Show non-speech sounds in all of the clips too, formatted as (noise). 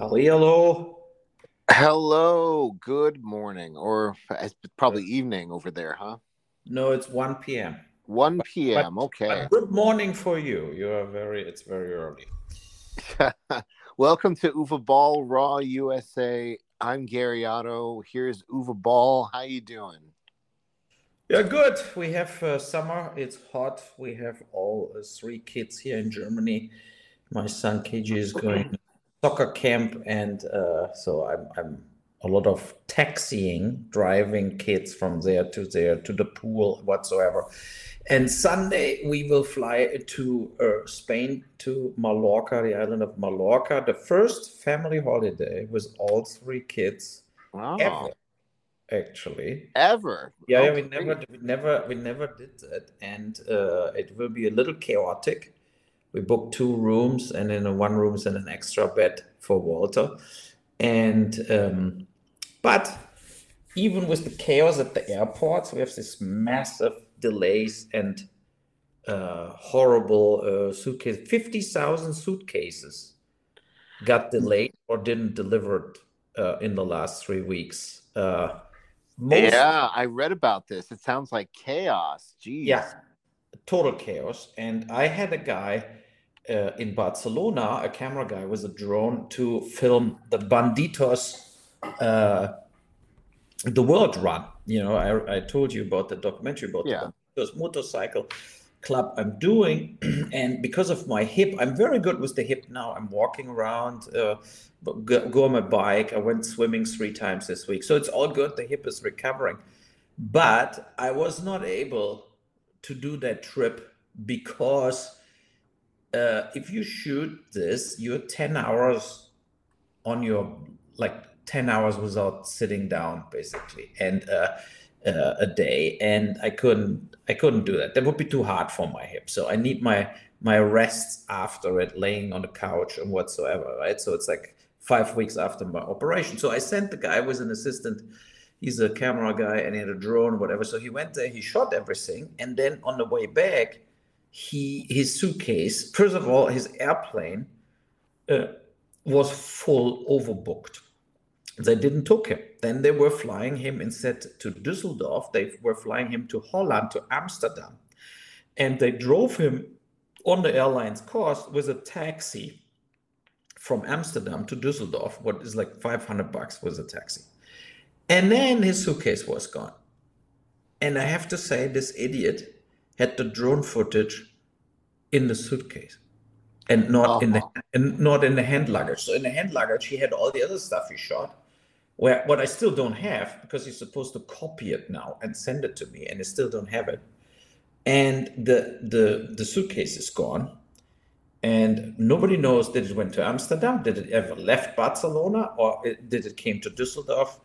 Hello. Hello, good morning, or probably evening over there, huh? No, it's 1 p.m. 1 p.m. But- okay. but good morning for you. You are very, it's very early. (laughs) Welcome to Uwe Boll Raw USA. I'm Gary Otto. Here's Uwe Boll. How you doing? Yeah, good. We have uh, summer. It's hot. We have all uh, three kids here in Germany. My son KG is (laughs) going to soccer camp, and uh, so I'm, I'm a lot of taxiing, driving kids from there to there to the pool whatsoever. And Sunday we will fly to uh, Spain to Mallorca, the island of Mallorca, the first family holiday with all three kids Wow. ever. Actually, Ever. yeah, yeah, we never, we never, we never did that, and uh, it will be a little chaotic. We booked two rooms, and in one room is an extra bed for Walter, and um, but even with the chaos at the airports, we have this massive delays and uh, horrible uh, suitcase. Fifty thousand suitcases got delayed or didn't deliver uh, in the last three weeks. Uh, most- Yeah, I read about this. It sounds like chaos. Jeez. yeah, total chaos. And I had a guy uh, in Barcelona, a camera guy with a drone to film the Bandidos, uh, the world run. You know, I, I told you about the documentary about Yeah. the Bandidos motorcycle club I'm doing. (clears throat) and because of my hip, I'm very good with the hip now. I'm walking around, uh, go, go on my bike. I went swimming three times this week. So it's all good. The hip is recovering. But I was not able to do that trip because uh, if you shoot this, you're 10 hours on your like 10 hours without sitting down basically and uh, uh, a day. And i couldn't i couldn't do that. That would be too hard for my hip. So i need my my rests after it laying on the couch and whatsoever right? So it's like five weeks after my operation. So i sent the guy with an assistant. He's a camera guy and he had a drone whatever. So he went there he shot everything and then on the way back he his suitcase first of all his airplane uh, was full overbooked. They didn't took him. Then they were flying him instead to düsseldorf. They were flying him to holland to amsterdam. And they drove him on the airline's cost with a taxi from amsterdam to düsseldorf what is like 500 bucks was a taxi. And then his suitcase was gone. And i have to say this idiot had the drone footage in the suitcase and not in the Oh. and not in the hand luggage. So in the hand luggage, he had all the other stuff he shot. Where what I still don't have because he's supposed to copy it now and send it to me, and I still don't have it. And the the the suitcase is gone, and nobody knows did it went to Amsterdam, did it ever left Barcelona, or it, did it came to Düsseldorf?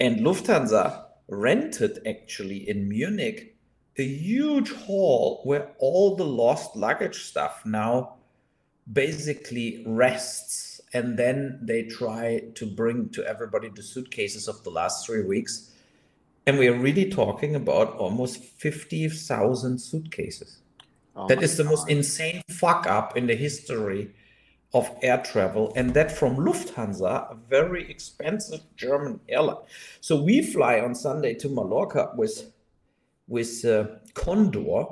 And Lufthansa rented actually in Munich a huge hall where all the lost luggage stuff now basically rests and then they try to bring to everybody the suitcases of the last three weeks and we are really talking about almost 50,000 suitcases. Oh that is the most insane fuck up in the history of air travel and that from Lufthansa, a very expensive German airline. So we fly on Sunday to Mallorca with with uh, Condor,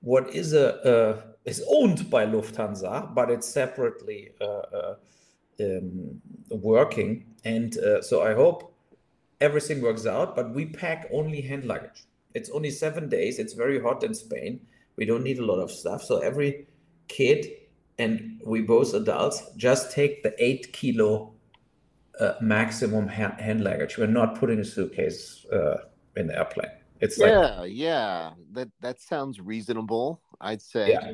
what is a, is owned by Lufthansa, but it's separately uh, uh, um, working. And so I hope everything works out. But we pack only hand luggage. It's only seven days. It's very hot in Spain. We don't need a lot of stuff. So every kid and we both adults just take the eight kilo uh, maximum hand, hand luggage. We're not putting a suitcase uh, in the airplane. It's like Yeah, yeah. That that sounds reasonable. I'd say. Yeah.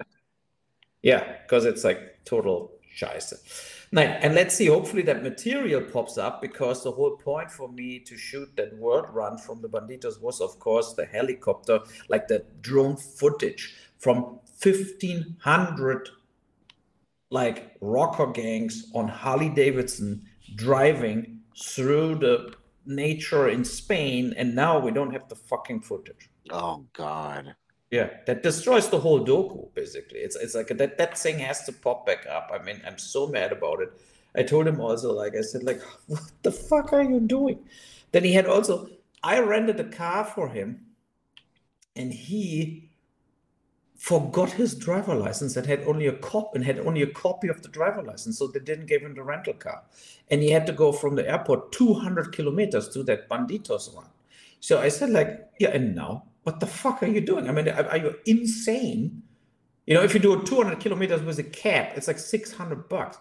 Yeah, because it's like total scheiße. Now, and let's see, hopefully that material pops up because the whole point for me to shoot that world run from the Bandidos was, of course, the helicopter, like the drone footage from 1500 like rocker gangs on Harley Davidson driving through the nature in Spain. And now we don't have the fucking footage. Oh God. Yeah, that destroys the whole doku. Basically, it's it's like that that thing has to pop back up. I mean, I'm so mad about it. I told him also, like I said, like, (laughs) what the fuck are you doing? Then he had also, I rented a car for him, and he forgot his driver license and had only a cop and had only a copy of the driver license, so they didn't give him the rental car, and he had to go from the airport 200 kilometers to that bandidos one. So I said, like, yeah, and now what the fuck are you doing? I mean, are, are you insane? You know, if you do 200 kilometers with a cab, it's like 600 bucks.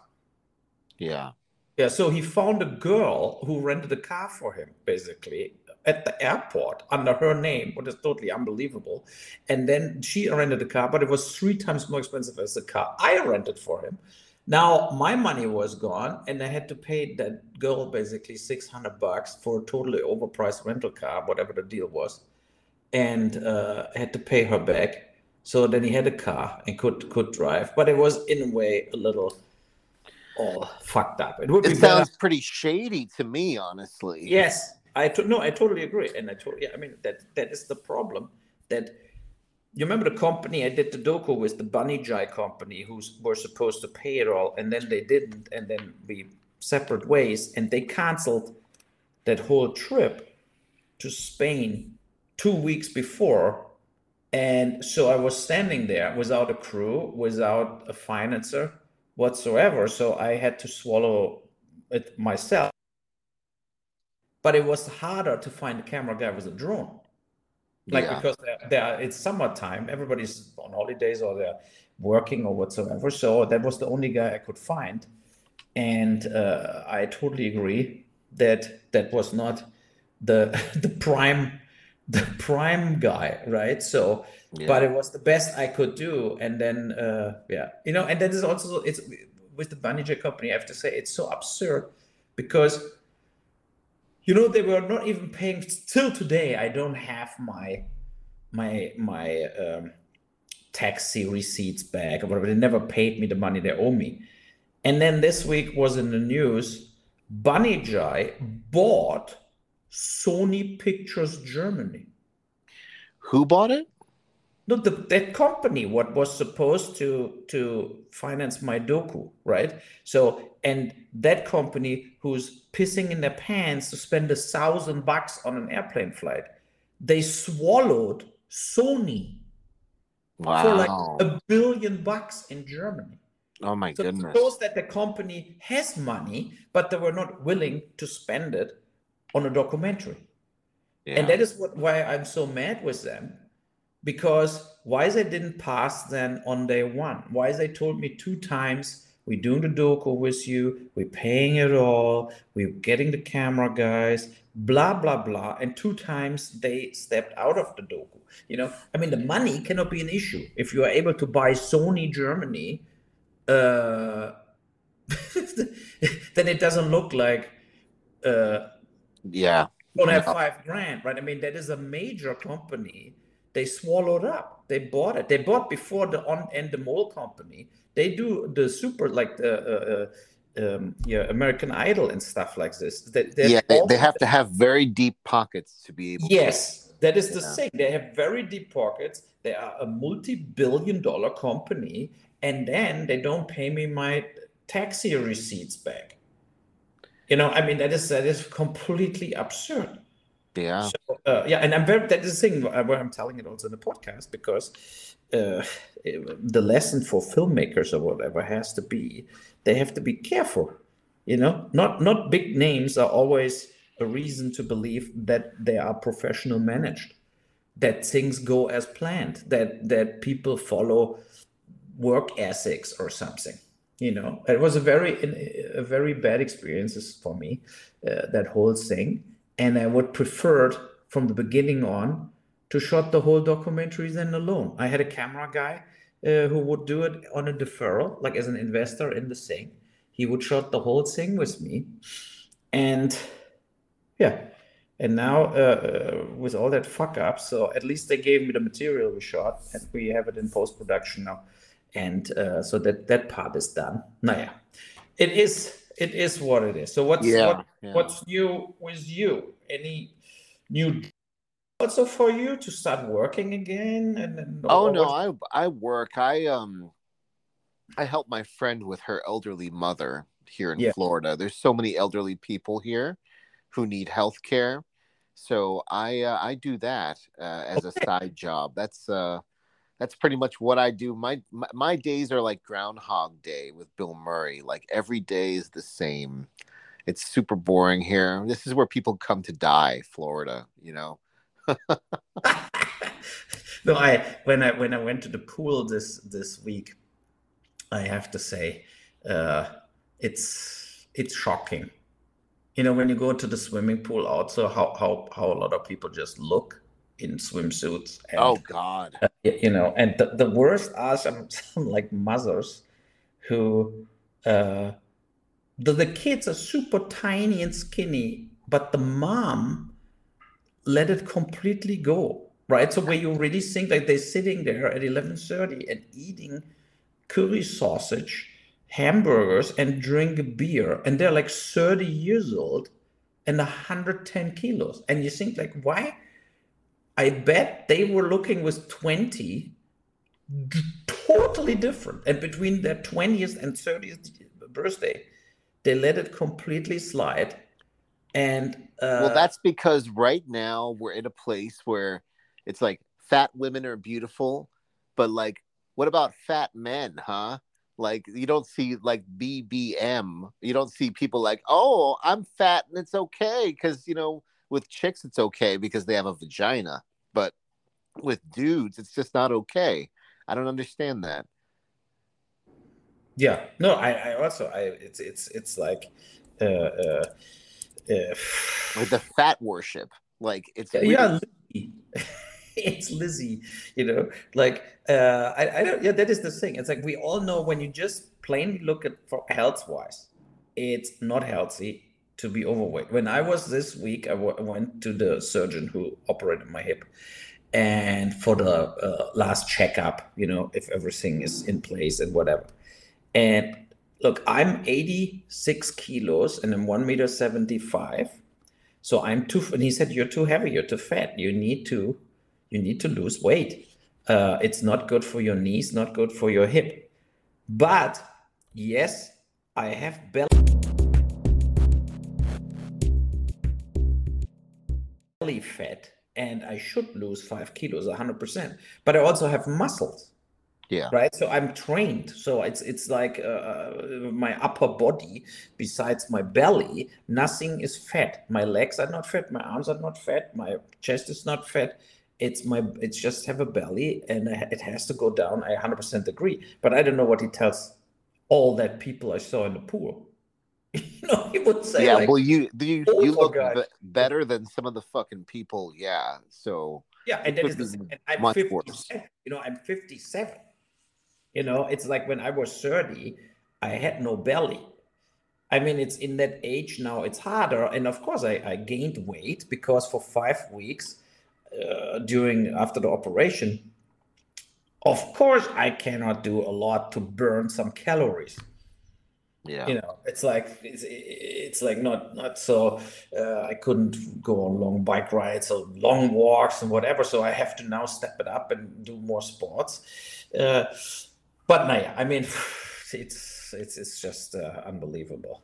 Yeah. Yeah. So he found a girl who rented a car for him, basically, at the airport under her name, which is totally unbelievable. And then she rented a car, but it was three times more expensive as the car I rented for him. Now my money was gone, and I had to pay that girl basically 600 bucks for a totally overpriced rental car, whatever the deal was, and uh, I had to pay her back. So then he had a car and could could drive, but it was in a way a little all fucked up. It would. It sounds better. pretty shady to me, honestly. Yes, I to- no, I totally agree, and I totally. Yeah, I mean that that is the problem. That you remember the company I did the doku with the Banijay company, who were supposed to pay it all, and then they didn't, and then we separate ways, and they canceled that whole trip to Spain two weeks before. And so I was standing there without a crew, without a financer whatsoever. So I had to swallow it myself but it was harder to find a camera guy with a drone. Like yeah. because they're, they're, it's summertime everybody's on holidays or they're working or whatsoever. So that was the only guy i could find. And uh, i totally agree that that was not the (laughs) the prime the prime guy right? So yeah. but it was the best i could do. And then uh, yeah. You know and that is also it's with the Banijay company i have to say it's so absurd because you know they were not even paying till today i don't have my my my um, taxi receipts back or whatever they never paid me the money they owe me and then this week was in the news Banijay bought Sony Pictures Germany. Who bought it? No, the, that company, what was supposed to to finance my doku, right? So, and that company who's pissing in their pants to spend a thousand bucks on an airplane flight, they swallowed Sony wow. for like a billion bucks in Germany. Oh my so goodness! It shows that the company has money, but they were not willing to spend it on a documentary. Yeah. And that is what why I'm so mad with them because why they didn't pass then on day one? Why they told me two times we're doing the doku with you, we're paying it all, we're getting the camera guys, blah blah blah, and two times they stepped out of the doku. You know, I mean, the money cannot be an issue if you are able to buy Sony Germany. Uh, (laughs) then it doesn't look like. Uh, yeah. Don't have five grand, right? I mean, that is a major company they swallowed up. They bought it. They bought before the on Endemol company. They do the super like the uh, uh, um, yeah American Idol and stuff like this. They, yeah, they, they have to have very deep pockets to be able. Yes, to, that is the yeah. thing. They have very deep pockets. They are a multi-billion-dollar company, and then they don't pay me my taxi receipts back. You know, I mean that is that is completely absurd. Yeah. So, uh, yeah, and I'm very that is the thing where I'm telling it also in the podcast because uh, the lesson for filmmakers or whatever has to be they have to be careful. You know, not not big names are always a reason to believe that they are professional managed, that things go as planned, that that people follow work ethics or something. You know, it was a very a very bad experiences for me uh, that whole thing and I would prefer from the beginning on to shot the whole documentary then alone. I had a camera guy uh, who would do it on a deferral, like as an investor in the thing. He would shot the whole thing with me, and yeah. And now uh, uh, with all that fuck up, so at least they gave me the material we shot, and we have it in post production now, and uh, so that that part is done. Naja, it is it is what it is. So what's yeah, what, yeah. what's new with you? Any new also for you to start working again? And, and oh no, I I work. I um I help my friend with her elderly mother. here in Yeah. Florida. There's so many elderly people here who need health care. So I uh, I do that uh, as a side job. That's uh that's pretty much what I do. My, my my days are like Groundhog Day with Bill Murray. Like every day is the same. It's super boring here. This is where people come to die, Florida. You know. (laughs) no, I when I when I went to the pool this this week, I have to say, uh, it's it's shocking. You know, when you go to the swimming pool, also how how how a lot of people just look in swimsuits. And, Oh God. uh, you know, and the, the worst are some, (laughs) some like mothers who uh, the the kids are super tiny and skinny, but the mom let it completely go. Right. So where you really think like they're sitting there at eleven thirty and eating curry sausage, hamburgers, and drink beer, and they're like thirty years old and hundred ten kilos, and you think like why? I bet they were looking with 20 d- totally different. And between their 20th and 30th birthday, they let it completely slide. And uh, well, that's because right now we're in a place where it's like fat women are beautiful, but like, what about fat men, huh? Like, you don't see like BBM. You don't see people like, oh, I'm fat and it's okay. Because, you know, with chicks, it's okay because they have a vagina. But with dudes, it's just not okay. I don't understand that. yeah, no, I, I also, I, it's, it's, it's like, uh, uh, uh, Like the fat worship. Like, it's yeah. Lizzo. (laughs) it's Lizzo, you know, like uh, I, I don't. Yeah, that is the thing. It's like we all know when you just plainly look at for health wise, it's not healthy to be overweight. When I was this week, I w- went to the surgeon who operated my hip, and for the uh, last checkup, you know, if everything is in place and whatever. And look, I'm 86 kilos and I'm one meter 75. So I'm too, and he said, you're too heavy, you're too fat. You need to, you need to lose weight. Uh, it's not good for your knees, not good for your hip. But yes, I have belly and I should lose five kilos, 100%. But I also have muscles. Yeah. right? So i'm trained. So it's it's like uh, my upper body besides my belly nothing is fat. My legs are not fat. My arms are not fat. My chest is not fat. It's my it's just have a belly and it has to go down. I 100% agree. But i don't know what he tells all that people i saw in the pool (laughs) you know he would say yeah, like, well, you you Oh, you look be- better than some of the fucking people. Yeah, so Yeah, and that is the could same. be And I'm 57. You know, I'm 57. You know, it's like when I was 30, I had no belly. I mean, it's in that age now, it's harder. And of course, I, I gained weight because for five weeks uh, during after the operation, of course, I cannot do a lot to burn some calories yeah, you know it's like it's, it's like not not so uh, i couldn't go on long bike rides or long walks and whatever so i have to now step it up and do more sports uh, but no yeah i mean (sighs) it's it's it's just uh, unbelievable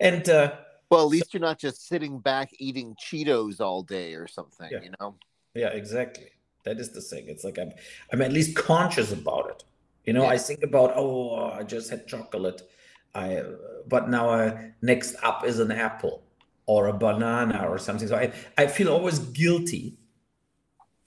and uh, Well, at least you're not just sitting back eating Cheetos all day or something. Yeah. You know. yeah exactly that is the thing it's like i'm i'm at least conscious about it you know Yeah. i think about oh i just had chocolate i but now uh, next up is an apple or a banana or something. So i i feel always guilty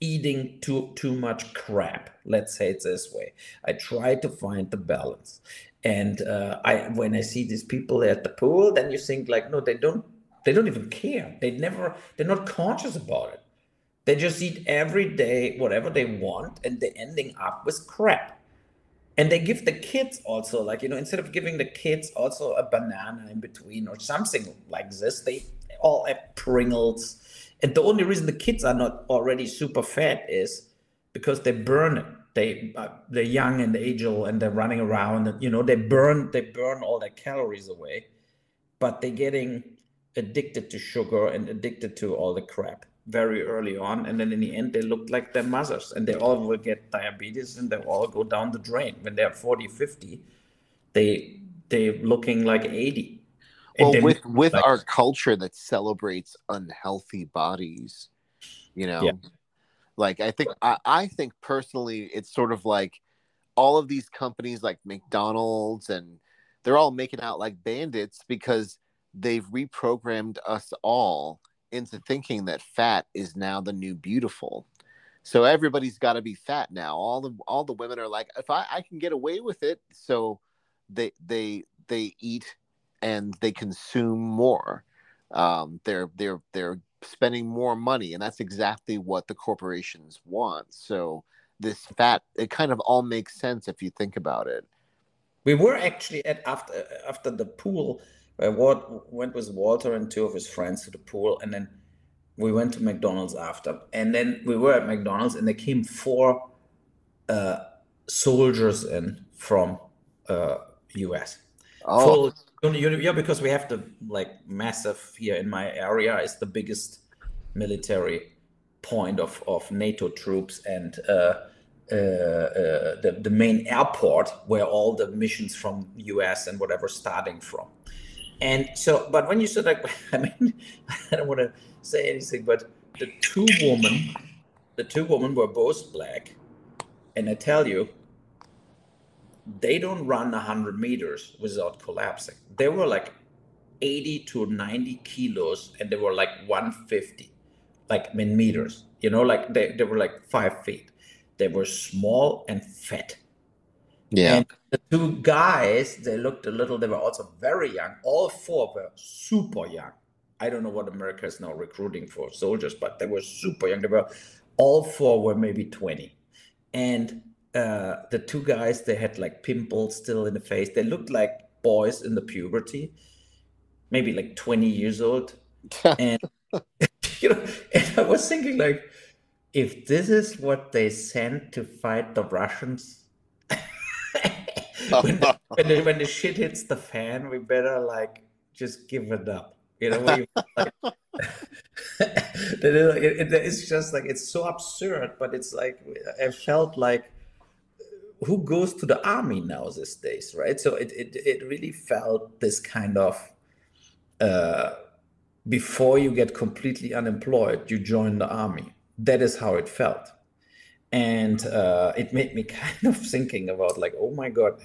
eating too too much crap. Let's say it this way. I try to find the balance. And uh, i when i see these people at the pool then you think like no they don't they don't even care. They never they're not conscious about it. They just eat every day whatever they want and they're ending up with crap and they give the kids also like you know instead of giving the kids also a banana in between or something like this they all have pringles. And the only reason the kids are not already super fat is because they burn it. They uh, they're young and agile and they're running around and you know they burn they burn all their calories away but they're getting addicted to sugar and addicted to all the crap very early on and then in the end they look like their mothers and they all will get diabetes and they all go down the drain when they're 40 50 they they're looking like 80 well with with like, our culture that celebrates unhealthy bodies you know yeah. like i think I, I think personally it's sort of like all of these companies like mcdonald's and they're all making out like bandits because they've reprogrammed us all into thinking that fat is now the new beautiful. So everybody's got to be fat now. All the all the women are like if I, I can get away with it so they they they eat and they consume more. Um, they're they're they're spending more money and that's exactly what the corporations want. So this fat it kind of all makes sense if you think about it. We were actually at after after the pool Walt went with Walter and two of his friends to the pool and then we went to McDonald's after, and then we were at McDonald's, and there came four uh, soldiers in from uh, US. Oh, Full, yeah, because we have the like massive here in my area is the biggest military point of of NATO troops and. Uh, uh, uh, the, the main airport where all the missions from US and whatever starting from. And so, but when you said like, (laughs) I mean, I don't want to say anything, but the two women, the two women were both black, and I tell you, they don't run hundred meters without collapsing. They were like eighty to ninety kilos, and they were like one fifty, like in meters. You know, like they they were like five feet. They were small and fat. Yeah. And the two guys, they looked a little. They were also very young. All four were super young I don't know what America is now recruiting for soldiers, but they were super young. They were all four were maybe 20. And uh, the two guys, they had like pimples still in the face. They looked like boys in the puberty, maybe like 20 years old. (laughs) and (laughs) you know, and I was thinking like, if this is what they sent to fight the Russians, when, the, when, the, when the shit hits the fan, we better like just give it up. You know, like, (laughs) it, it, it's just like it's so absurd, but it's like I felt like who goes to the army now these days, right? So it it, it really felt this kind of uh, before you get completely unemployed, you join the army. That is how it felt, and uh, it made me (laughs) kind of thinking about like, oh my god,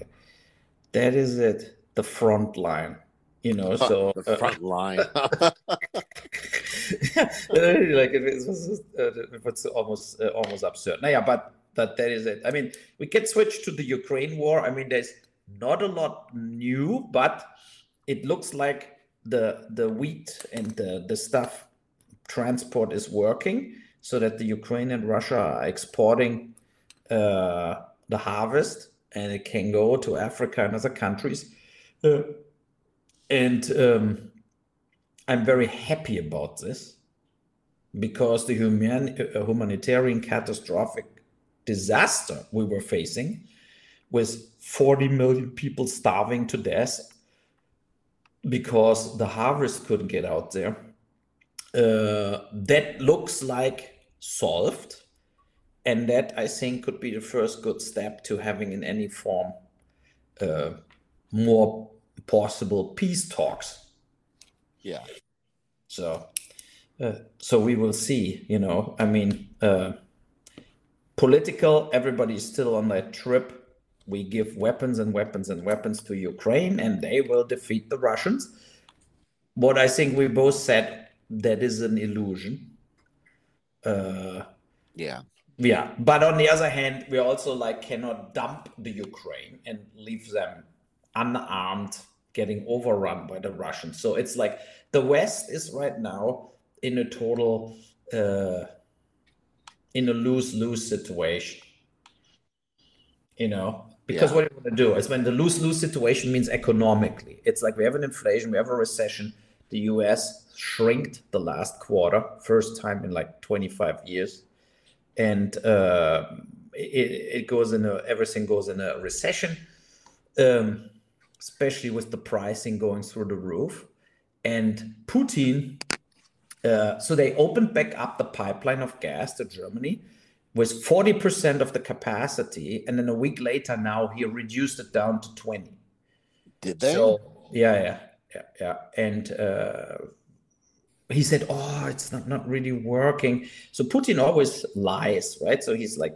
that is it, the front line you know so the uh, front uh, line (laughs) like it was, uh, it's almost uh, almost absurd. Yeah but that that is it. I mean we can switch to the ukraine war. I mean there's not a lot new but it looks like the the wheat and the the stuff transport is working so that the ukraine and russia are exporting uh, the harvest and it can go to africa and other countries uh, and um, I'm very happy about this because the human, uh, humanitarian catastrophic disaster we were facing with 40 million people starving to death because the harvest couldn't get out there. Uh, that looks like solved. And that I think could be the first good step to having in any form uh, more possible peace talks. Yeah. So, uh, so we will see. You know, I mean, uh, political. Everybody is still on that trip. We give weapons and weapons and weapons to Ukraine, and they will defeat the Russians. What I think we both said that is an illusion. Uh, yeah. Yeah, but on the other hand, we also like cannot dump the Ukraine and leave them unarmed getting overrun by the Russians. So it's like the West is right now in a total uh, in a lose lose situation. You know, because yeah. what you want to do is when the lose lose situation means economically, it's like we have an inflation, we have a recession. The U.S. shrinked the last quarter, first time in like 25 years, and uh, it, it goes in a everything goes in a recession. Um, especially with the pricing going through the roof. And Putin, uh, so they opened back up the pipeline of gas to Germany with 40% of the capacity. And then a week later, now he reduced it down to 20. Did they? So yeah, yeah, yeah, yeah. And uh, he said, "Oh, it's not not really working." So Putin always lies, right? So he's like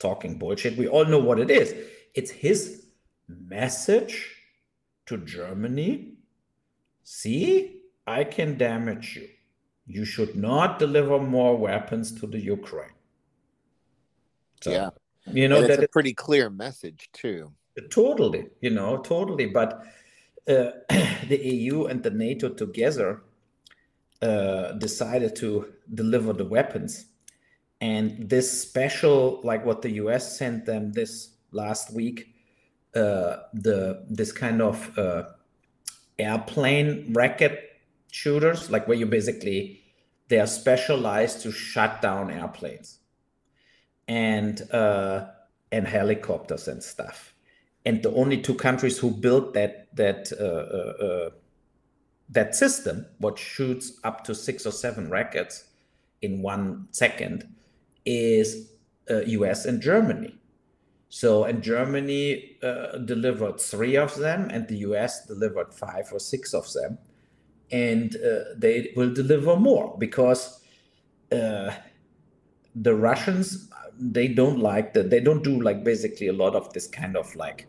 talking bullshit. We all know what it is. It's his message to Germany. See, I can damage you. You should not deliver more weapons to the Ukraine. So, yeah, you know that's a pretty clear message too. Totally, you know, totally. But uh, (clears throat) the EU and the NATO together uh, decided to deliver the weapons, and this special, like what the US sent them this last week, uh, the this kind of uh, airplane rocket shooters, like where you basically they are specialized to shut down airplanes and uh, and helicopters and stuff. And the only two countries who built that that uh, that system, what shoots up to six or seven rockets in one second, is U.S. Uh, and Germany. So, and Germany uh, delivered three of them, and the US delivered five or six of them and uh, they will deliver more because uh, the Russians they don't like that they don't do like basically a lot of this kind of like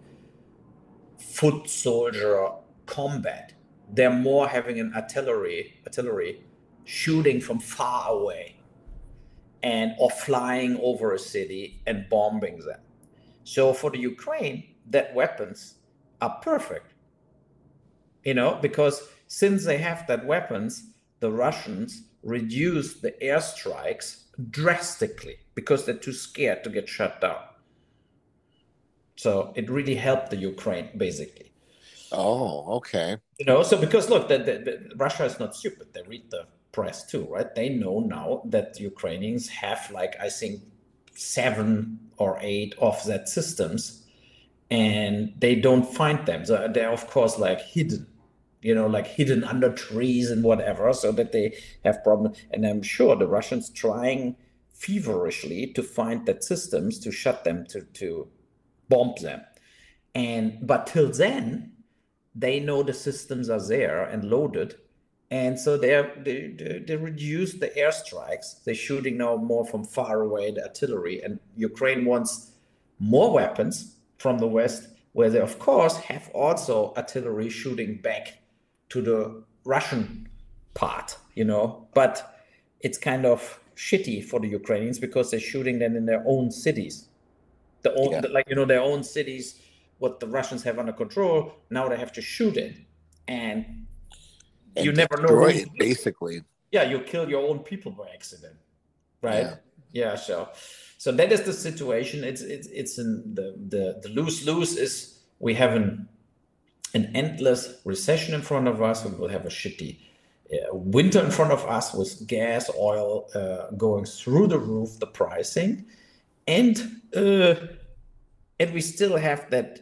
foot soldier combat. They're more having an artillery artillery shooting from far away and or flying over a city and bombing them. So for the Ukraine, that weapons are perfect. You know, because since they have that weapons, the Russians reduce the airstrikes drastically because they're too scared to get shut down. So it really helped the Ukraine, basically. Oh, okay. You know, so because look, the, the, the, Russia is not stupid. They read the press too, right? They know now that Ukrainians have, like, I think, seven or eight of that systems, and they don't find them. So uh, they're of course like hidden you know, like hidden under trees and whatever, so that they have problems. And I'm sure the Russians trying feverishly to find that systems to shut them to to bomb them. And but till then, they know the systems are there and loaded, and so they are they, they, they reduce the airstrikes. They're shooting now more from far away the artillery, and Ukraine wants more weapons from the west, where they of course have also artillery shooting back to the Russian part, you know, but it's kind of shitty for the Ukrainians because they're shooting them in their own cities. The own, yeah. like you know, their own cities, what the Russians have under control. Now they have to shoot it, and, and you never know. It, basically. Yeah, you kill your own people by accident, right? Yeah. yeah. So, so that is the situation. It's it's it's in the the the lose lose is we have an an endless recession in front of us. We will have a shitty uh, winter in front of us with gas, oil uh, going through the roof, the pricing, and uh, and we still have that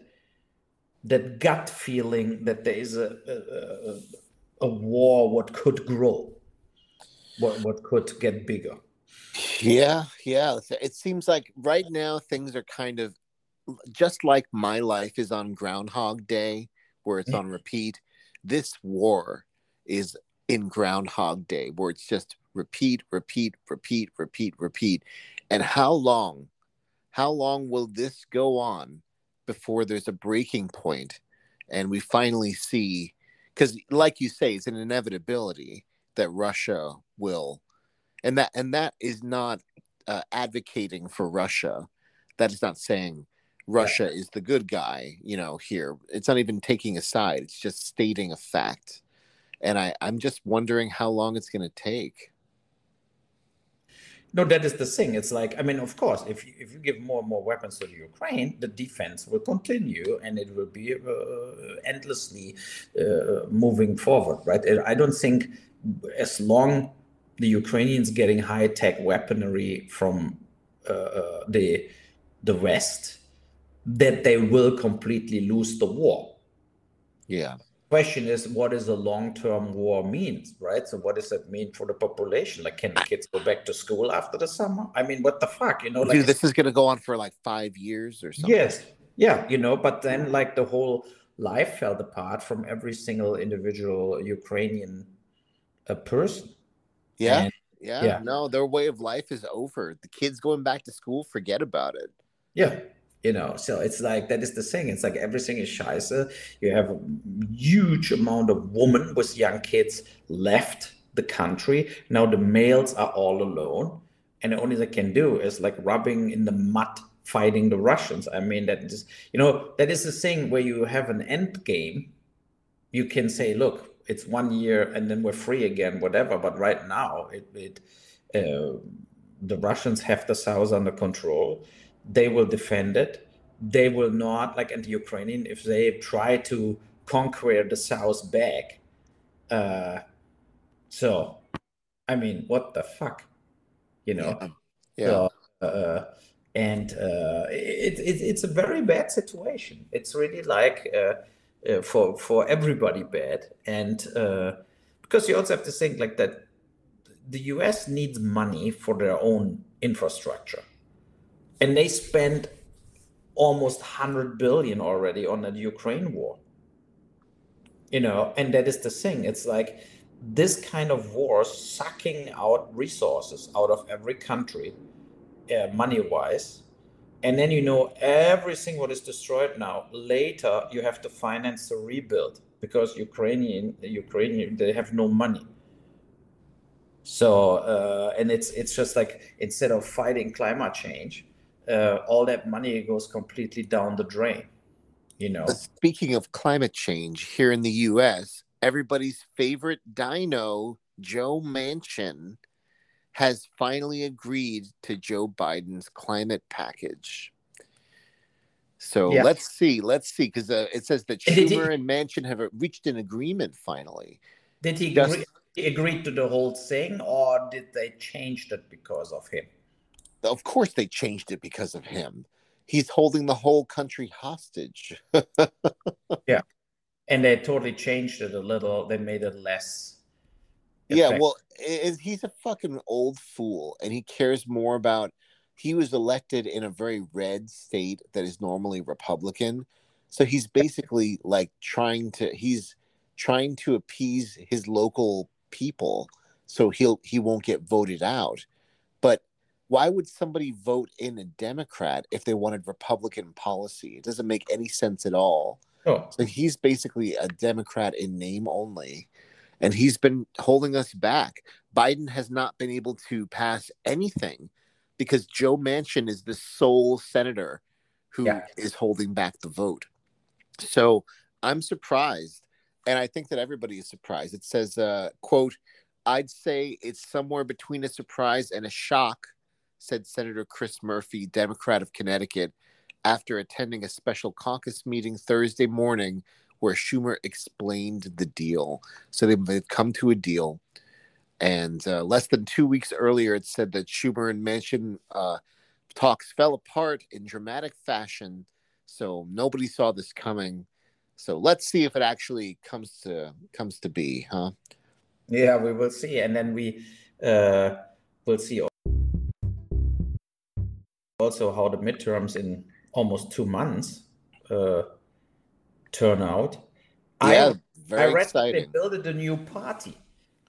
that gut feeling that there is a a, a war what could grow, what what could get bigger. Yeah, yeah. It seems like right now things are kind of just like my life is on Groundhog Day where it's on repeat. This war is in Groundhog Day, where it's just repeat, repeat, repeat, repeat, repeat. And how long, how long will this go on before there's a breaking point and we finally see? Because, like you say, it's an inevitability that Russia will, and that and that is not uh, advocating for Russia. That is not saying Russia yeah. is the good guy, you know, here. It's not even taking a side, it's just stating a fact. And I, I'm just wondering how long it's going to take. No, that is the thing. It's like, I mean, of course, if you, if you give more and more weapons to the Ukraine, the defense will continue and it will be uh, endlessly uh, moving forward, right? I don't think as long the Ukrainians getting high tech weaponry from uh, uh the the West, that they will completely lose the war. Yeah. Question is, what does a long-term war means, right? So, what does that mean for the population? Like, can the kids go back to school after the summer? I mean, what the fuck, you know? Like, Dude, this is going to go on for like five years or something. Yes, yeah, you know. But then, like, the whole life fell apart from every single individual Ukrainian uh, person. Yeah. And, yeah. Yeah. No, their way of life is over. The kids going back to school, forget about it. Yeah. You know, so it's like that is the thing. It's like everything is scheiße. You have a huge amount of women with young kids left the country. Now the males are all alone. And the only they can do is like rubbing in the mud fighting the Russians. I mean, that is, you know, that is the thing where you have an end game. You can say, look, it's one year and then we're free again, whatever. But right now, it, it uh, the Russians have the south under control. They will defend it. They will not, like, and the Ukrainian, if they try to conquer the south back. Uh, so, I mean, what the fuck, you know? Yeah. yeah. So, uh, and uh, it, it, it's a very bad situation. It's really like uh, uh, for for everybody bad, and uh, because you also have to think like that, the U.S. needs money for their own infrastructure, and they spent almost hundred billion already on the Ukraine war. You know, and that is the thing. It's like this kind of war sucking out resources out of every country uh, money wise and then you know everything what is destroyed now later you have to finance the rebuild because ukrainian ukrainian they have no money so uh, and it's it's just like instead of fighting climate change uh, all that money goes completely down the drain you know but speaking of climate change here in the us everybody's favorite dino joe manchin has finally agreed to Joe Biden's climate package. So yeah. let's see, let's see, because uh, it says that Schumer he, and Manchin have reached an agreement finally. Did he Just, agree, agree to the whole thing, or did they change it because of him? Of course, they changed it because of him. He's holding the whole country hostage. (laughs) yeah, and they totally changed it a little. They made it less yeah, well, it, he's a fucking old fool, and he cares more about. He was elected in a very red state that is normally Republican, so he's basically like trying to. He's trying to appease his local people, so he'll he won't get voted out. But why would somebody vote in a Democrat if they wanted Republican policy? It doesn't make any sense at all. Oh. So he's basically a Democrat in name only and he's been holding us back. Biden has not been able to pass anything because Joe Manchin is the sole senator who yeah. is holding back the vote. So I'm surprised, and I think that everybody is surprised. It says, uh, "quote I'd say it's somewhere between a surprise and a shock," said Senator Chris Murphy, Democrat of Connecticut, after attending a special caucus meeting Thursday morning where Schumer explained the deal. So they've, come to a deal. And uh, less than two weeks earlier, it said that Schumer and Manchin uh, talks fell apart in dramatic fashion. So nobody saw this coming. So let's see if it actually comes to comes to be, huh? Yeah, we will see, and then we uh, will see also how the midterms in almost two months uh, turnout. Yeah, I, very I read exciting. They built a new party,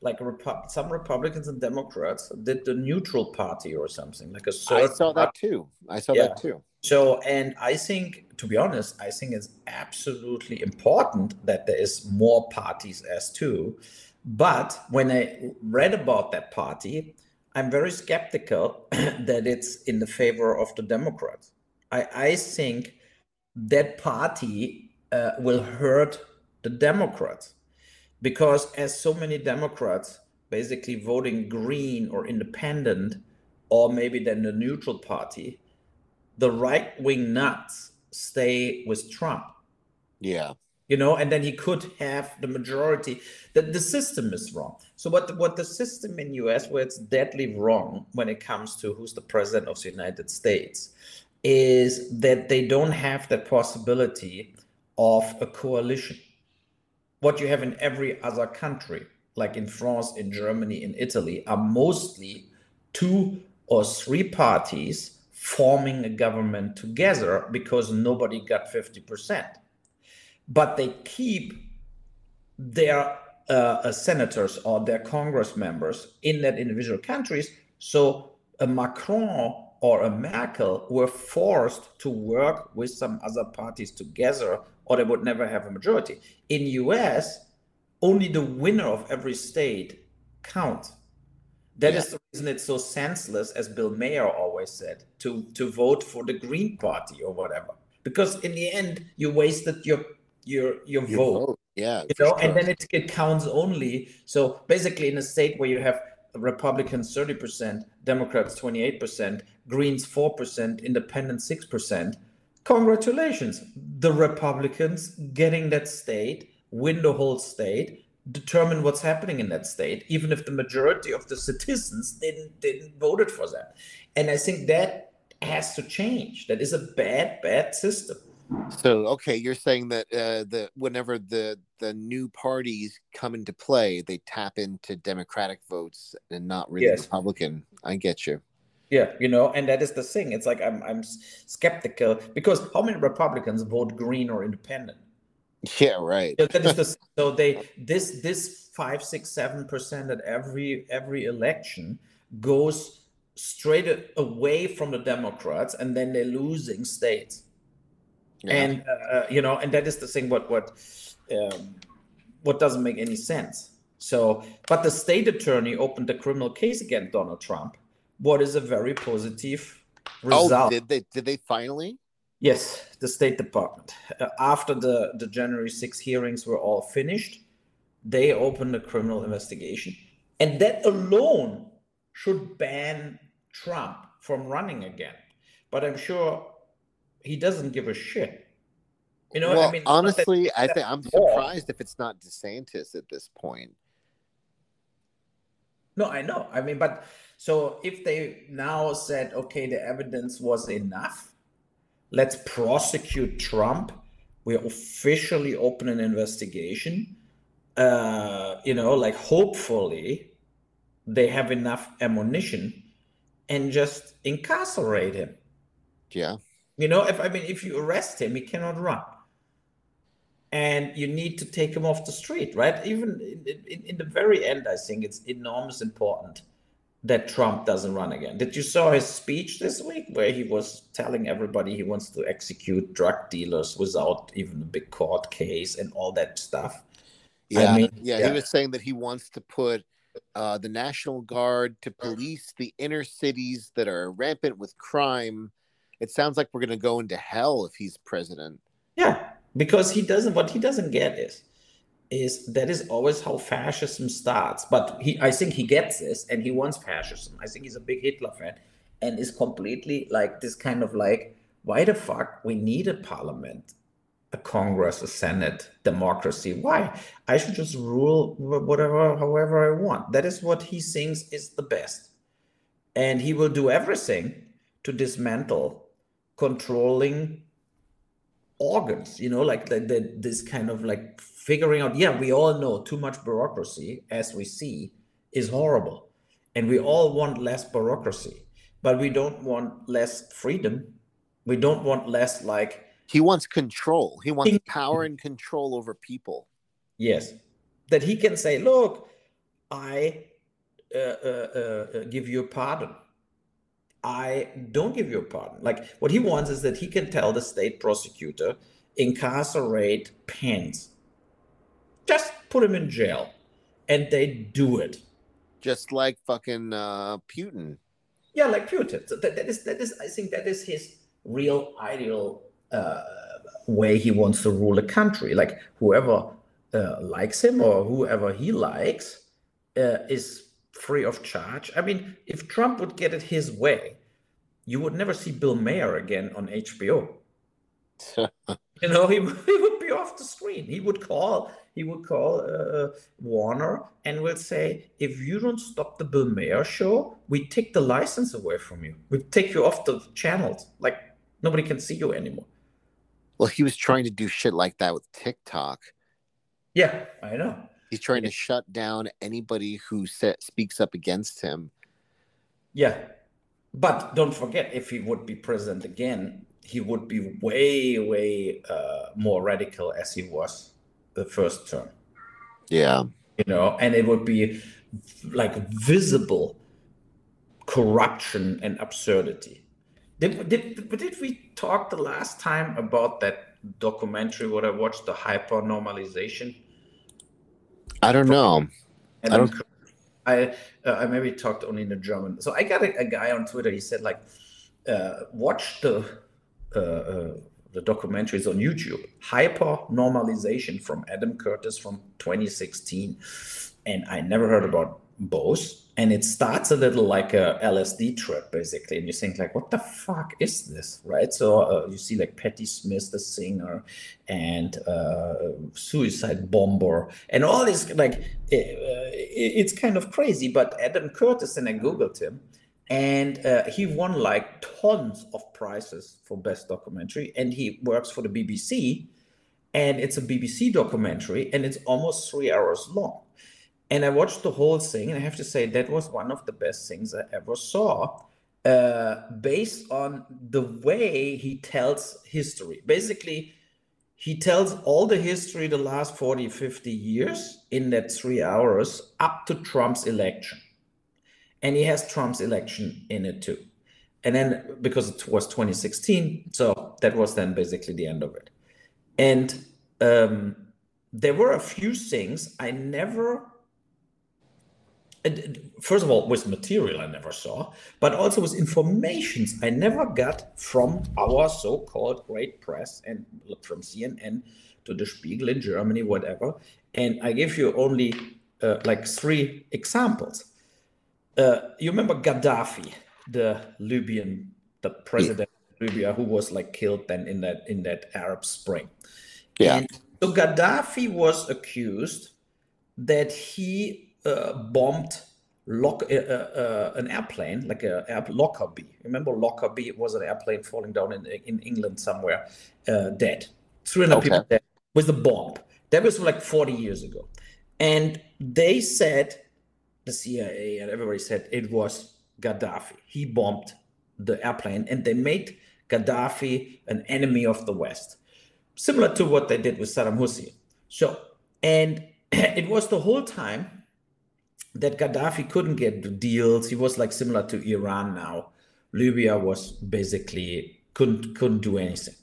like Repu- some Republicans and Democrats did the neutral party or something, like a. I saw that too. I saw yeah. that too. So, and I think, to be honest, I think it's absolutely important that there is more parties as too. But when I read about that party, I'm very skeptical (clears throat) that it's in the favor of the Democrats. I, I think that party uh, will hurt the Democrats because as so many Democrats basically voting green or independent or maybe then the neutral party, the right wing nuts stay with Trump. Yeah. You know, and then he could have the majority. That the system is wrong. So what what the system in US where it's deadly wrong when it comes to who's the president of the United States is that they don't have the possibility of a coalition. What you have in every other country, like in France, in Germany, in Italy, are mostly two or three parties forming a government together because nobody got 50%. but they keep their uh, uh, senators or their Congress members in that individual countries. So a Macron or a Merkel were forced to work with some other parties together, or they would never have a majority. In US, only the winner of every state counts. That yeah. is the reason it's so senseless, as Bill Maher always said, to to vote for the Green Party or whatever, because in the end you wasted your your your, your vote. vote. Yeah, you know, sure. and then it, it counts only. So basically, in a state where you have Republicans 30%, Democrats 28%, Greens 4%, Independents 6%, congratulations. The Republicans getting that state, win the whole state, determine what's happening in that state, even if the majority of the citizens didn't didn't voted for that. And I think that has to change. That is a bad, bad system. So okay, you're saying that uh, the whenever the the new parties come into play, they tap into Democratic votes and not really yes. Republican. I get you. Yeah, you know, and that is the thing. It's like I'm I'm skeptical because how many Republicans vote Green or Independent? Yeah, right. so, that is the, (laughs) so they this this five six seven percent at every every election goes straight away from the Democrats, and then they're losing states yeah. and uh, uh, you know and that is the thing what what um, what doesn't make any sense. So but the state attorney opened a criminal case against donald trump. What is a very positive oh, result? oh, did they did they finally? Yes the state department. Uh, after the the january 6 hearings were all finished they opened a criminal investigation. And that alone should ban trump from running again. But i'm sure he doesn't give a shit. You know, well, I mean, honestly, I think I'm surprised if it's not DeSantis at this point. No, I know. I mean, but so if they now said, okay, the evidence was enough, let's prosecute Trump. We officially open an investigation. Uh, you know, like hopefully they have enough ammunition and just incarcerate him. Yeah. You know, if I mean, if you arrest him, he cannot run, and you need to take him off the street, right? Even in, in, in the very end, I think it's enormous important that Trump doesn't run again. Did you saw his speech this week where he was telling everybody he wants to execute drug dealers without even a big court case and all that stuff? Yeah, I mean, yeah, yeah, he was saying that he wants to put uh, the National Guard to police the inner cities that are rampant with crime it sounds like we're going to go into hell if he's president. Yeah, because he doesn't. What he doesn't get is is that is always how fascism starts. But he, I think he gets this, and he wants fascism. I think he's a big Hitler fan, and is completely like this kind of like, why the fuck we need a parliament, a Congress, a Senate, democracy? Why? I should just rule whatever, however I want. That is what he thinks is the best, and he will do everything to dismantle controlling organs you know like the, the, this kind of like figuring out yeah we all know too much bureaucracy as we see is horrible. And we all want less bureaucracy but we don't want less freedom. We don't want less like he wants control. He wants power and control over people. Yes. That he can say look i uh, uh, uh, give you a pardon I don't give you a pardon. Like what he wants is that he can tell the state prosecutor, incarcerate Pence, just put him in jail, and they do it. Just like fucking uh, Putin. Yeah, like Putin. So that, that is that is I think that is his real ideal uh, way he wants to rule a country. Like whoever uh, likes him or whoever he likes uh, is free of charge. I mean, if Trump would get it his way, you would never see Bill Maher again on HBO. (laughs) you know, he, he would be off the screen. He would call he would call uh, Warner and would say, if you don't stop the Bill Maher show, we take the license away from you. We take you off the channels. Like nobody can see you anymore. Well, he was trying to do shit like that with TikTok. Yeah, I know. He's trying to shut down anybody who set, speaks up against him. Yeah. But don't forget, if he would be president again, he would be way, way uh, more radical as he was the first term. Yeah. You know, and it would be like visible corruption and absurdity. Did, did, did we talk the last time about that documentary what I watched, the hyper normalization? I don't know. And I don't. I uh, I maybe talked only in the German. So I got a, a guy on Twitter. He said like, uh, watch the uh, uh, the documentaries on YouTube. Hyper normalization from Adam Curtis from 2016, and I never heard about both and it starts a little like a LSD trip basically, and you think like, what the fuck is this, right? So uh, you see like Patti Smith, the singer, and uh, Suicide Bomber, and all this like it, uh, it's kind of crazy. But Adam Curtis, and I googled him, and uh, he won like tons of prizes for best documentary, and he works for the BBC, and it's a BBC documentary, and it's almost three hours long and I watched the whole thing, and I have to say that was one of the best things I ever saw, uh, based on the way he tells history. Basically, he tells all the history the last 40, 50 years in that three hours up to Trump's election. And he has Trump's election in it too. And then because it was 2016, so that was then basically the end of it. And um, there were a few things I never first of all with material i never saw but also with informations i never got from our so-called great press and from cnn to the spiegel in germany whatever. And i give you only uh, like three examples. Uh, you remember gaddafi the libyan the president yeah. of libya who was like killed then in that in that arab spring. Yeah. And so gaddafi was accused that he bombed lock uh, uh, an airplane like a air, Lockerbie. Remember Lockerbie? It was an airplane falling down in in England somewhere, uh, dead. 300 okay. people dead with a bomb. That was like 40 years ago, and they said the CIA and everybody said it was Gaddafi. He bombed the airplane, and they made Gaddafi an enemy of the West, similar to what they did with Saddam Hussein. So, and (clears throat) it was the whole time that Gaddafi couldn't get deals. He was like similar to Iran now. Libya was basically couldn't couldn't do anything.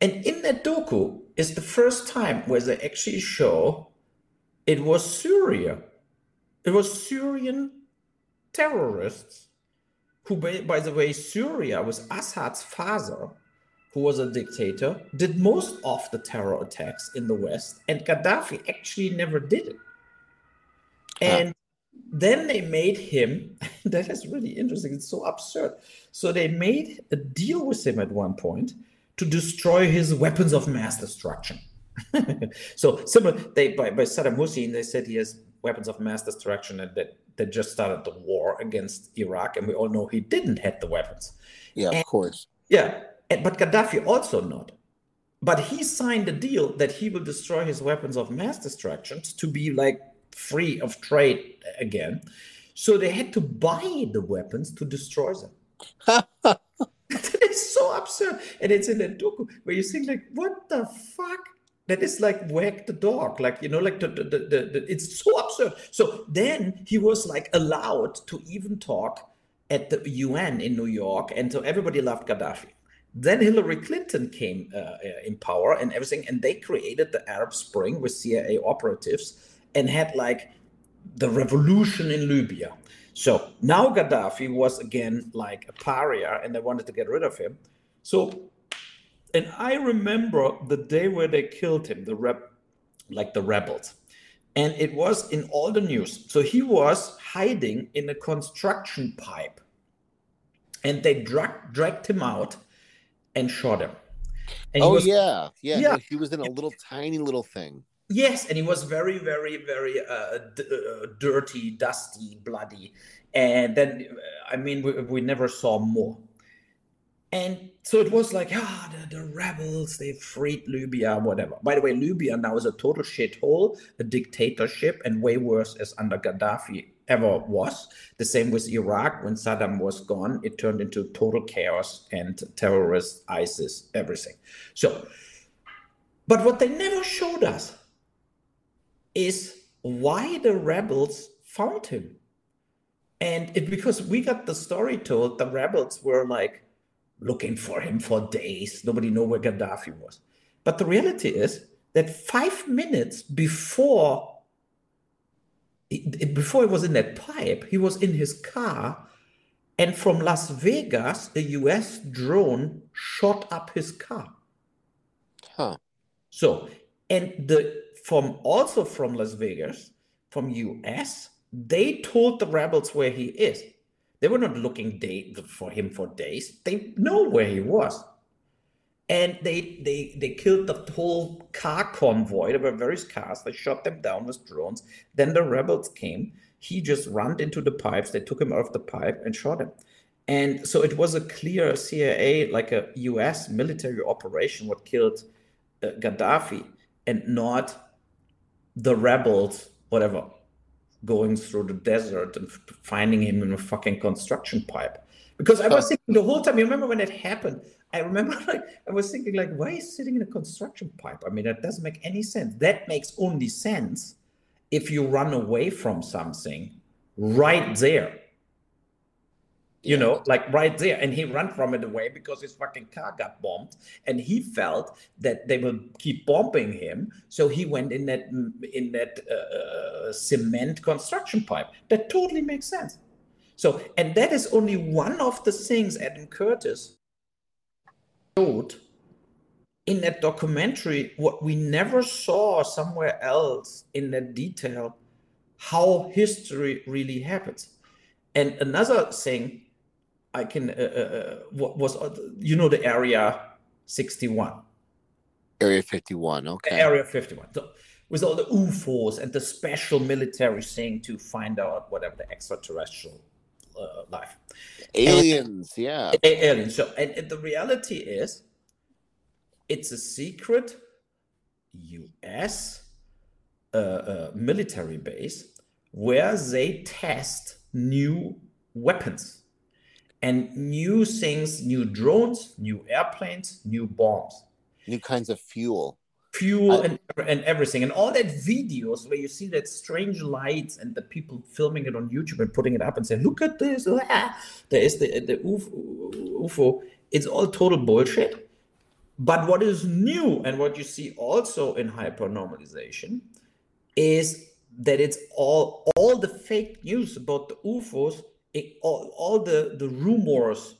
And in that doku is the first time where they actually show it was Syria. It was Syrian terrorists who, by the way, Syria was Assad's father, who was a dictator, did most of the terror attacks in the West, and Gaddafi actually never did it. Ah. And then they made him, (laughs) that is really interesting. It's so absurd. So they made a deal with him at one point to destroy his weapons of mass destruction. (laughs) so similar, they by, by Saddam Hussein, they said he has weapons of mass destruction and that they just started the war against Iraq, and we all know he didn't have the weapons. Yeah, and, of course. Yeah, but Gaddafi also not. But he signed a deal that he will destroy his weapons of mass destruction to be like free of trade again. So they had to buy the weapons to destroy them. (laughs) that is so absurd. And it's in a doku where you think like, what the fuck? That is like Wag the Dog, like you know, like the, the, the, the, it's so absurd. So then he was like allowed to even talk at the UN in New York, and so everybody loved Gaddafi. Then Hillary Clinton came uh, in power and everything, and they created the Arab Spring with CIA operatives and had like the revolution in Libya. So now Gaddafi was again like a pariah and they wanted to get rid of him. So, and I remember the day where they killed him, the rep, like the rebels. And it was in all the news. So he was hiding in a construction pipe. And they drag, dragged him out and shot him. And oh, was, yeah. yeah. Yeah. He was in a little tiny little thing. Yes, and he was very, very, very uh, d- uh, dirty, dusty, bloody. And then, uh, I mean, we, we never saw more. And so it was like, ah, the, the, rebels, they freed Libya, whatever. By the way, Libya now is a total shithole, a dictatorship, and way worse as under Gaddafi ever was. The same with Iraq. When Saddam was gone, it turned into total chaos and terrorists, ISIS, everything. So, but what they never showed us is why the rebels found him. And it because we got the story told, the rebels were like looking for him for days. Nobody knew where Gaddafi was. But the reality is that five minutes before before he was in that pipe, he was in his car, and from Las Vegas, a US drone shot up his car. Huh. So, and the from also from Las Vegas, from US, they told the rebels where he is. They were not looking day, for him for days. They know where he was. And they they they killed the whole car convoy. There were various cars. They shot them down with drones. Then the rebels came. He just ran into the pipes. They took him out of the pipe and shot him. And so it was a clear CIA, like a U.S. military operation, what killed uh, Gaddafi, and not the rebels, whatever, going through the desert and finding him in a fucking construction pipe. Because I was thinking the whole time, you remember when it happened? I remember (laughs) like I was thinking like, why is sitting in a construction pipe? I mean, that doesn't make any sense. That makes only sense if you run away from something right there you know, like right there. And he ran from it away because his fucking car got bombed. And he felt that they will keep bombing him. So he went in that in that uh, cement construction pipe. That totally makes sense. So, and that is only one of the things Adam Curtis showed in that documentary, what we never saw somewhere else in that detail, how history really happens. And another thing I can uh, uh, uh was uh, you know the area 61 area 51 okay. Area 51 so with all the UFOs and the special military thing to find out whatever the extraterrestrial uh, life. Aliens and, yeah aliens. So and, and, the reality is it's a secret US uh, military base where they test new weapons and new things, new drones, new airplanes, new bombs, new kinds of fuel, fuel I, and and everything, and all that videos where you see that strange lights and the people filming it on YouTube and putting it up and saying, "Look at this! Ah, there is the the UFO." It's all total bullshit. But what is new and what you see also in hypernormalization is that it's all all the fake news about the UFOs it, all, all the, the rumors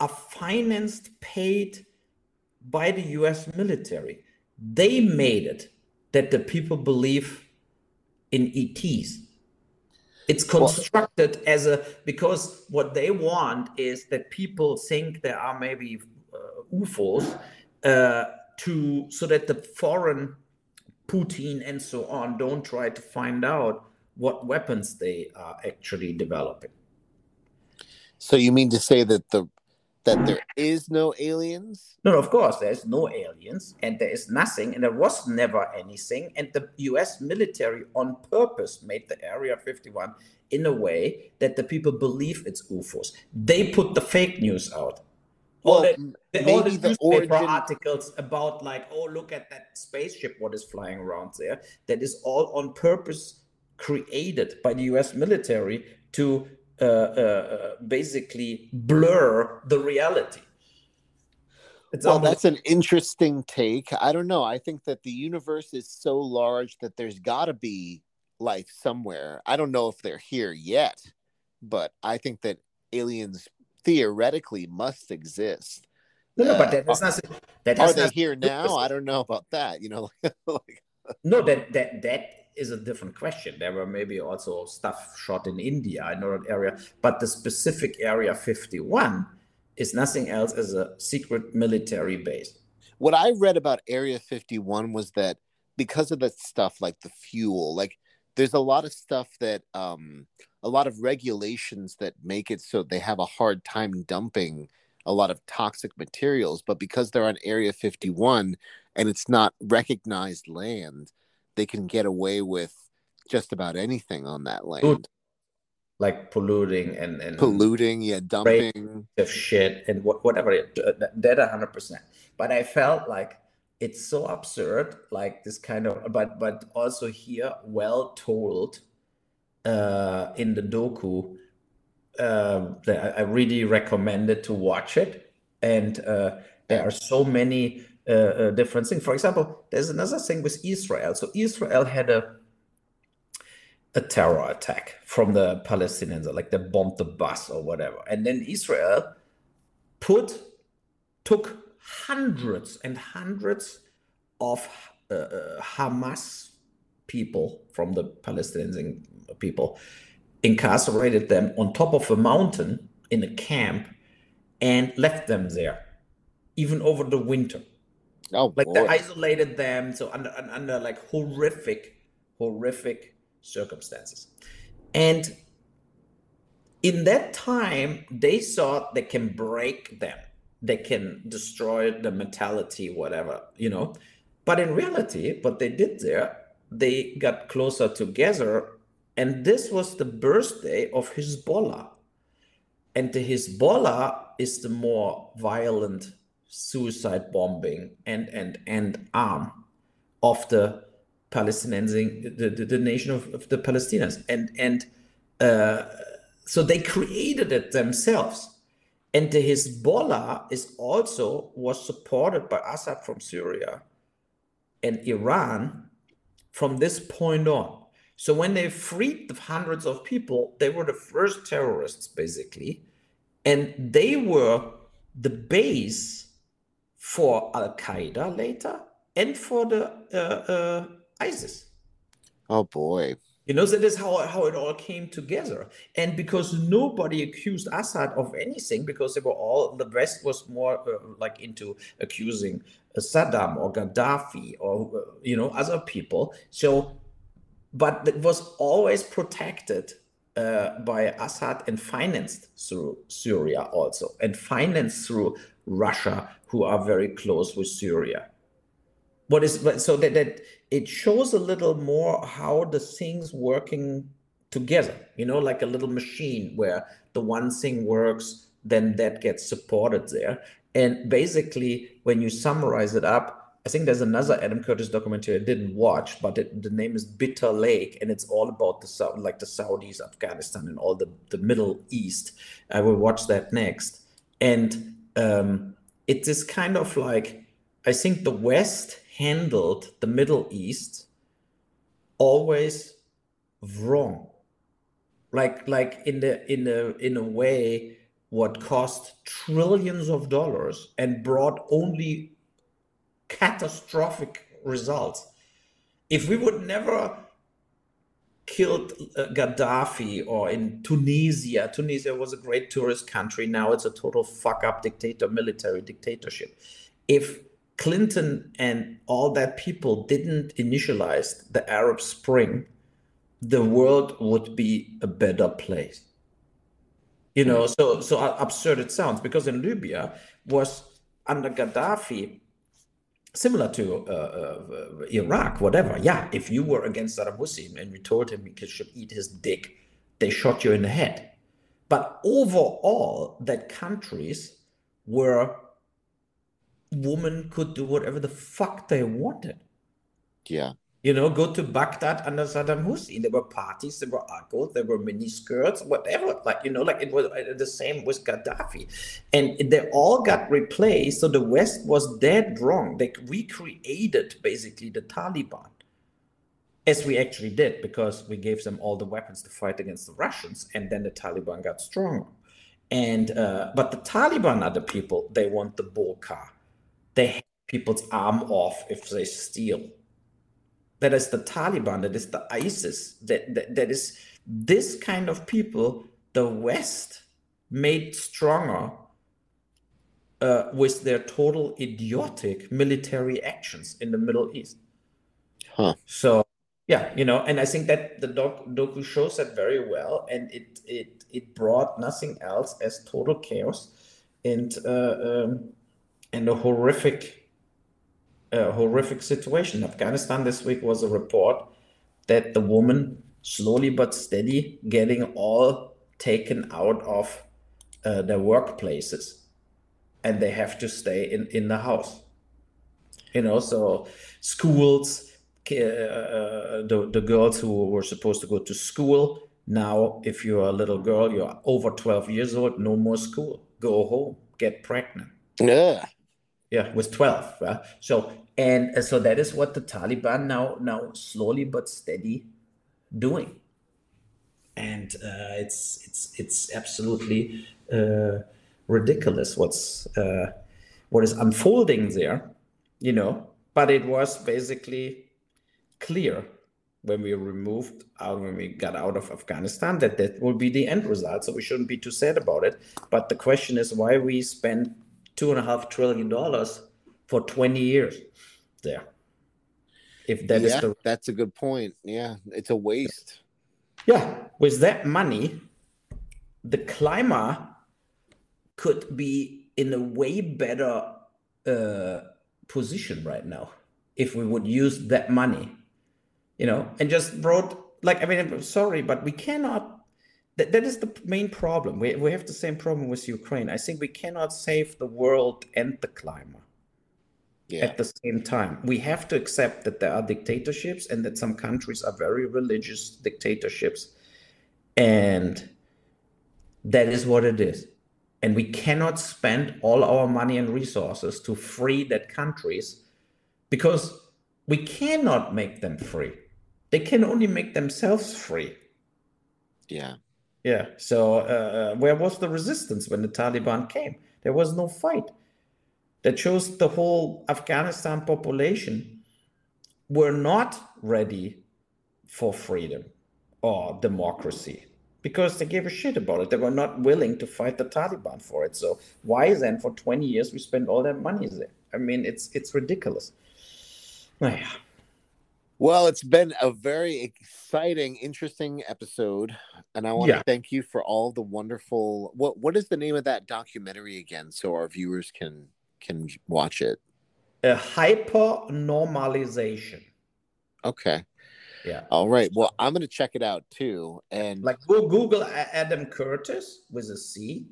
are financed, paid by the US military. They made it that the people believe in ETs. It's constructed well, as a because what they want is that people think there are maybe uh, UFOs uh, to so that the foreign Putin and so on don't try to find out what weapons they are actually developing. So you mean to say that the that there is no aliens? No, of course there's no aliens, and there is nothing, and there was never anything. And the U.S. military, on purpose, made the Area 51 in a way that the people believe it's UFOs. They put the fake news out. Well, all the, the, all the, newspaper origin... articles about like, oh, look at that spaceship, what is flying around there. That is all on purpose created by the U.S. military to Uh, uh, basically blur the reality. It's well, almost- that's an interesting take. I don't know. I think that the universe is so large that there's got to be life somewhere. I don't know if they're here yet, but I think that aliens theoretically must exist. No, no, but that, uh, that's not. That are they here now? I don't know about that. You know, (laughs) like, no, that that that is a different question. There were maybe also stuff shot in India, in know that area, but the specific Area 51 is nothing else as a secret military base. What I read about Area 51 was that because of the stuff like the fuel, like there's a lot of stuff that um a lot of regulations that make it so they have a hard time dumping a lot of toxic materials, but because they're on Area 51 and it's not recognized land, they can get away with just about anything on that land. like polluting and and polluting, yeah, dumping of shit and what, whatever. That hundred percent. But I felt like it's so absurd, like this kind of, but but also here well told uh, in the doku. Uh, that I really recommend it to watch it, and uh, there are so many uh, uh, different things. For example, there's another thing with Israel. So Israel had a a terror attack from the Palestinians, like they bombed the bus or whatever, and then Israel put took hundreds and hundreds of uh, uh, Hamas people from the Palestinian people, incarcerated them on top of a mountain in a camp, and left them there, even over the winter. Oh, like boy. they isolated them, so under under like horrific, horrific circumstances, and in that time they thought they can break them they can destroy the mentality, whatever, you know. But in reality, what they did there, they got closer together. And this was the birthday of Hezbollah. And the Hezbollah is the more violent suicide bombing and and and arm of the Palestinians, the, the, the nation of, of, the Palestinians. And and uh, so they created it themselves and the Hezbollah is also was supported by Assad from Syria and Iran from this point on. So when they freed the hundreds of people, they were the first terrorists basically, and they were the base for Al Qaeda later and for the uh, uh, ISIS. Oh boy. You know, that is how, how it all came together. And because nobody accused Assad of anything, because they were all, the West was more uh, like into accusing uh, Saddam or Gaddafi or, uh, you know, other people. So, but it was always protected uh, by Assad and financed through Syria also, and financed through Russia, who are very close with Syria. What is so that, that it shows a little more how the things working together you know like a little machine where the one thing works then that gets supported there. And basically when you summarize it up i think there's another adam curtis documentary i didn't watch but it, the name is bitter lake and it's all about the like the saudis afghanistan and all the, the middle east. I will watch that next. And um, it is kind of like i think the west handled the Middle East always wrong. Like like in the in a in a way what cost trillions of dollars and brought only catastrophic results. If we would never killed uh, Gaddafi or in Tunisia, Tunisia was a great tourist country. Now it's a total fuck up dictator, military dictatorship. If Clinton and all that people didn't initialize the Arab Spring, the world would be a better place. You know, so so absurd it sounds because in Libya was under Gaddafi similar to uh, uh, Iraq, whatever. Yeah, if you were against Saddam Hussein and you told him he should eat his dick, they shot you in the head. But overall, that countries were women could do whatever the fuck they wanted. Yeah. You know, go to Baghdad under Saddam Hussein. There were parties, there were alcohol, there were mini skirts, whatever. Like, you know, like it was uh, the same with Gaddafi. And they all got replaced. So the West was dead wrong. They recreated basically the Taliban, as we actually did, because we gave them all the weapons to fight against the Russians. And then the Taliban got stronger. And, uh, but the Taliban are the people, they want the car they people's arm off if they steal. That is the Taliban, that is the ISIS, that, that, that is this kind of people the West made stronger uh, with their total idiotic military actions in the Middle East. Huh. So yeah, you know, and I think that the doc, docu shows that very well, and it it it brought nothing else as total chaos and uh, um, and a horrific, uh, horrific situation. Afghanistan this week was a report that the woman slowly but steady getting all taken out of uh, their workplaces and they have to stay in, in the house. You know, so schools, uh, the, the girls who were supposed to go to school, now, if you're a little girl, you're over 12 years old, no more school. Go home, get pregnant. Yeah. Yeah, with 12. Right? So, and uh, so that is what the Taliban now, now slowly but steady doing. And uh, it's, it's, it's absolutely uh, ridiculous what's, uh, what is unfolding there, you know, but it was basically clear when we removed uh, when we got out of Afghanistan that that will be the end result. So we shouldn't be too sad about it. But the question is why we spend two and a half trillion dollars for 20 years there. If that yeah, is the that's a good point. Yeah, it's a waste. Yeah, with that money, the climate could be in a way better uh, position right now if we would use that money you know, and just wrote like I mean, sorry, but we cannot. That, that is the main problem. We, we have the same problem with Ukraine. I think we cannot save the world and the climate yeah. at the same time. We have to accept that there are dictatorships and that some countries are very religious dictatorships. And that is what it is. And we cannot spend all our money and resources to free that countries because we cannot make them free they can only make themselves free. Yeah. Yeah. So uh, uh, where was the resistance when the Taliban came? There was no fight. That shows the whole Afghanistan population were not ready for freedom or democracy because they gave a shit about it. They were not willing to fight the Taliban for it. So why then for 20 years we spend all that money there? I mean, it's it's ridiculous. Oh, yeah. Well, it's been a very exciting, interesting episode, and I want yeah. to thank you for all the wonderful. What What is the name of that documentary again, so our viewers can can watch it? A hyper normalization. Okay. Yeah. All right. Well, I'm going to check it out too, and like Google Adam Curtis with a C,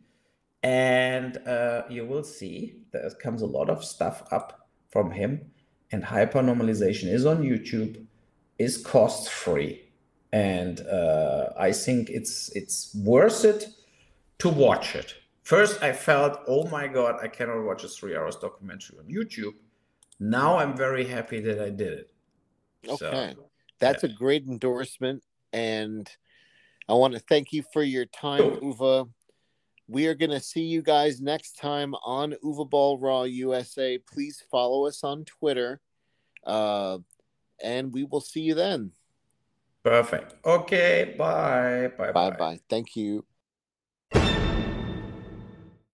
and uh, you will see there comes a lot of stuff up from him and hypernormalization is on YouTube, is cost free, and uh, I think it's it's worth it to watch it. First, I felt, oh my god, I cannot watch a three hours documentary on YouTube. Now I'm very happy that I did it. Okay, so, that's yeah. a great endorsement, and I want to thank you for your time, Uwe. We are going to see you guys next time on Uwe Boll Raw USA. Please follow us on Twitter. Uh, and we will see you then. Perfect. Okay. Bye. Bye. Bye. Bye. Thank you.